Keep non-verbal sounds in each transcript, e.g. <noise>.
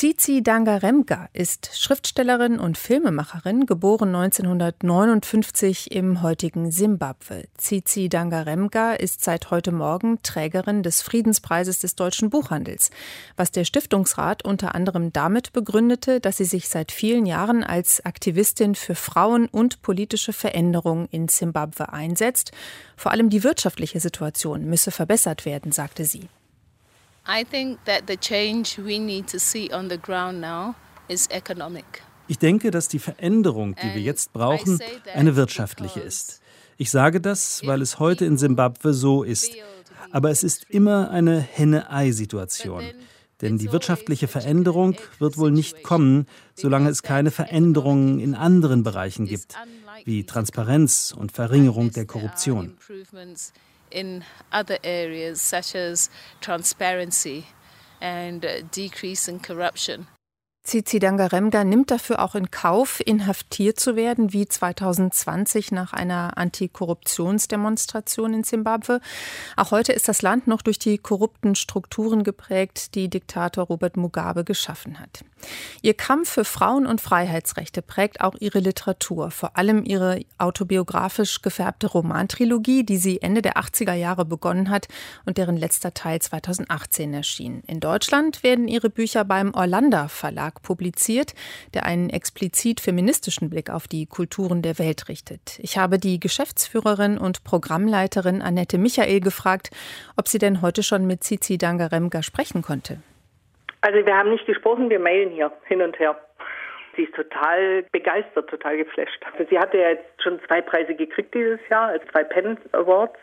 Zizi Dangaremga ist Schriftstellerin und Filmemacherin, geboren 1959 im heutigen Simbabwe. Zizi Dangaremga ist seit heute Morgen Trägerin des Friedenspreises des deutschen Buchhandels, was der Stiftungsrat unter anderem damit begründete, dass sie sich seit vielen Jahren als Aktivistin für Frauen und politische Veränderung in Simbabwe einsetzt. Vor allem die wirtschaftliche Situation müsse verbessert werden, sagte sie. I think that the change we need to see on the ground now is economic. Ich denke, dass die Veränderung, die wir jetzt brauchen, eine wirtschaftliche ist. Ich sage das, weil es heute in Simbabwe so ist. Aber es ist immer eine Henne-Ei-Situation. Denn die wirtschaftliche Veränderung wird wohl nicht kommen, solange es keine Veränderungen in anderen Bereichen gibt, wie Transparenz und Verringerung der Korruption in other areas such as transparency and uh, decrease in corruption. Zizi Dangaremga nimmt dafür auch in Kauf, inhaftiert zu werden, wie 2020 nach einer Antikorruptionsdemonstration in Zimbabwe. Auch heute ist das Land noch durch die korrupten Strukturen geprägt, die Diktator Robert Mugabe geschaffen hat. Ihr Kampf für Frauen- und Freiheitsrechte prägt auch ihre Literatur, vor allem ihre autobiografisch gefärbte Romantrilogie, die sie Ende der 80er Jahre begonnen hat und deren letzter Teil 2018 erschien. In Deutschland werden ihre Bücher beim Orlando Verlag publiziert, der einen explizit feministischen Blick auf die Kulturen der Welt richtet. Ich habe die Geschäftsführerin und Programmleiterin Annette Michael gefragt, ob sie denn heute schon mit Zizi Dangaremga sprechen konnte. Also wir haben nicht gesprochen, wir mailen hier hin und her. Sie ist total begeistert, total geflasht. Also sie hatte ja jetzt schon zwei Preise gekriegt dieses Jahr, als zwei Pen Awards.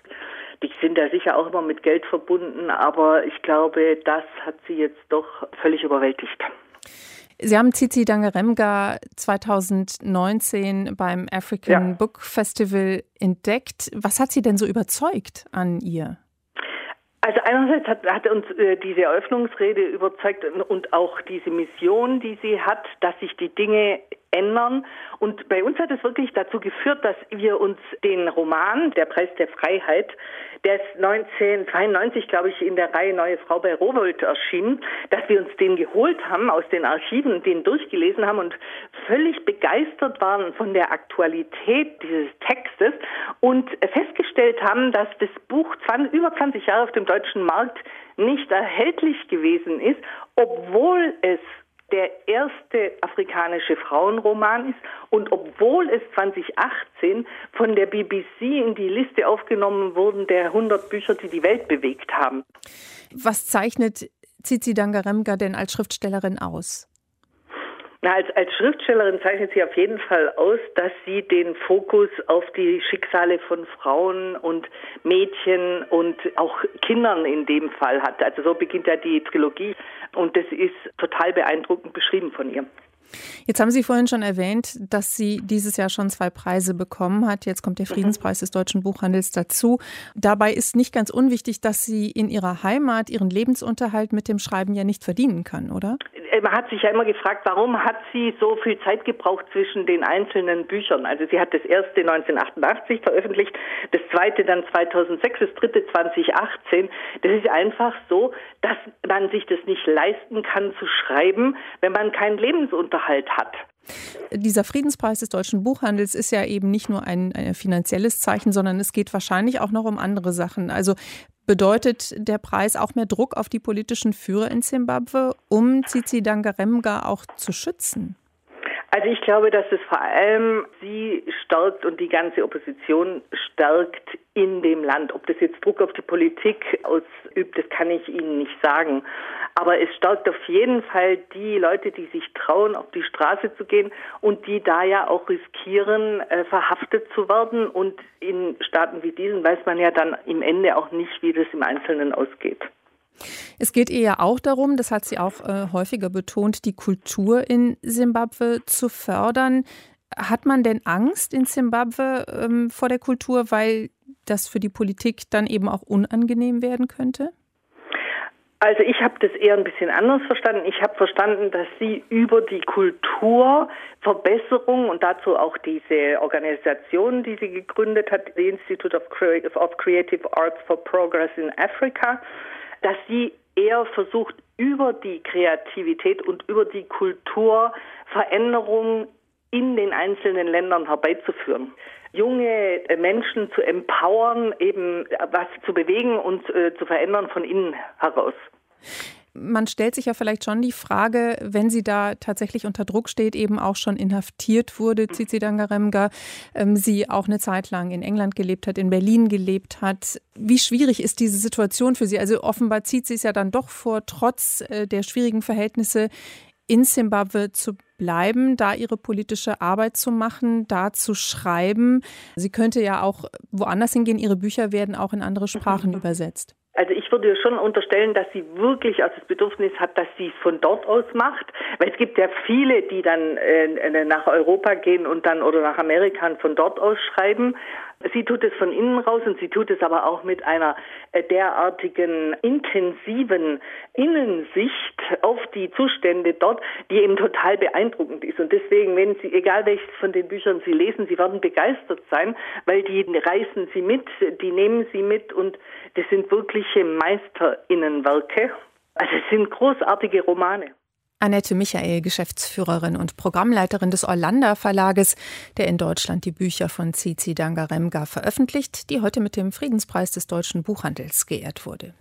Die sind da sicher auch immer mit Geld verbunden, aber ich glaube, das hat sie jetzt doch völlig überwältigt. Sie haben Zizi Dangaremga 2019 beim African ja. Book Festival entdeckt. Was hat Sie denn so überzeugt an ihr? Also einerseits hat, hat uns äh, diese Eröffnungsrede überzeugt und auch diese Mission, die sie hat, dass sich die Dinge ändern. Und bei uns hat es wirklich dazu geführt, dass wir uns den Roman Der Preis der Freiheit, der ist 1992, glaube ich, in der Reihe Neue Frau bei Rowold erschienen, dass wir uns den geholt haben aus den Archiven, den durchgelesen haben und völlig begeistert waren von der Aktualität dieses Textes und festgestellt haben, dass das Buch 20, über 20 Jahre auf dem deutschen Markt nicht erhältlich gewesen ist, obwohl es der erste afrikanische Frauenroman ist und obwohl es 2018 von der BBC in die Liste aufgenommen wurden der 100 Bücher, die die Welt bewegt haben. Was zeichnet Zizi Dangaremga denn als Schriftstellerin aus? Na, als, als Schriftstellerin zeichnet sie auf jeden Fall aus, dass sie den Fokus auf die Schicksale von Frauen und Mädchen und auch Kindern in dem Fall hat. Also so beginnt ja die Trilogie und das ist total beeindruckend beschrieben von ihr. Jetzt haben Sie vorhin schon erwähnt, dass sie dieses Jahr schon zwei Preise bekommen hat. Jetzt kommt der mhm. Friedenspreis des deutschen Buchhandels dazu. Dabei ist nicht ganz unwichtig, dass sie in ihrer Heimat ihren Lebensunterhalt mit dem Schreiben ja nicht verdienen kann, oder? Äh, man hat sich ja immer gefragt, warum hat sie so viel Zeit gebraucht zwischen den einzelnen Büchern? Also sie hat das erste 1988 veröffentlicht, das zweite dann 2006, das dritte 2018. Das ist einfach so, dass man sich das nicht leisten kann zu schreiben, wenn man keinen Lebensunterhalt hat. Dieser Friedenspreis des deutschen Buchhandels ist ja eben nicht nur ein, ein finanzielles Zeichen, sondern es geht wahrscheinlich auch noch um andere Sachen. Also bedeutet der Preis auch mehr Druck auf die politischen Führer in Zimbabwe, um Zizi Dangaremga auch zu schützen? Also ich glaube, dass es vor allem sie stärkt und die ganze Opposition stärkt in dem Land. Ob das jetzt Druck auf die Politik ausübt, das kann ich Ihnen nicht sagen. Aber es stärkt auf jeden Fall die Leute, die sich trauen, auf die Straße zu gehen und die da ja auch riskieren, äh, verhaftet zu werden. Und in Staaten wie diesen weiß man ja dann im Ende auch nicht, wie das im Einzelnen ausgeht. Es geht ihr ja auch darum, das hat sie auch äh, häufiger betont, die Kultur in Simbabwe zu fördern. Hat man denn Angst in Simbabwe ähm, vor der Kultur, weil das für die Politik dann eben auch unangenehm werden könnte? Also ich habe das eher ein bisschen anders verstanden. Ich habe verstanden, dass sie über die Kulturverbesserung und dazu auch diese Organisation, die sie gegründet hat, the Institute of Creative Arts for Progress in Africa, dass sie eher versucht, über die Kreativität und über die Kultur Veränderungen in den einzelnen Ländern herbeizuführen. Junge Menschen zu empowern, eben was zu bewegen und äh, zu verändern von innen heraus man stellt sich ja vielleicht schon die Frage, wenn sie da tatsächlich unter Druck steht, eben auch schon inhaftiert wurde, Zizi Dangaremga, ähm, sie auch eine Zeit lang in England gelebt hat, in Berlin gelebt hat. Wie schwierig ist diese Situation für sie? Also offenbar zieht sie es ja dann doch vor, trotz äh, der schwierigen Verhältnisse in Simbabwe zu bleiben, da ihre politische Arbeit zu machen, da zu schreiben. Sie könnte ja auch woanders hingehen. Ihre Bücher werden auch in andere Sprachen <laughs> übersetzt. Also ich würde schon unterstellen, dass sie wirklich also das Bedürfnis hat, dass sie es von dort aus macht, weil es gibt ja viele, die dann äh, nach Europa gehen und dann oder nach Amerika von dort aus schreiben. Sie tut es von innen raus und sie tut es aber auch mit einer äh, derartigen intensiven Innensicht auf die Zustände dort, die eben total beeindruckend ist. Und deswegen, wenn Sie, egal welches von den Büchern Sie lesen, Sie werden begeistert sein, weil die reißen Sie mit, die nehmen Sie mit und das sind wirkliche Meisterinnenwerke. Also es sind großartige Romane. Annette Michael, Geschäftsführerin und Programmleiterin des Orlando Verlages, der in Deutschland die Bücher von Cici Dangaremga veröffentlicht, die heute mit dem Friedenspreis des deutschen Buchhandels geehrt wurde.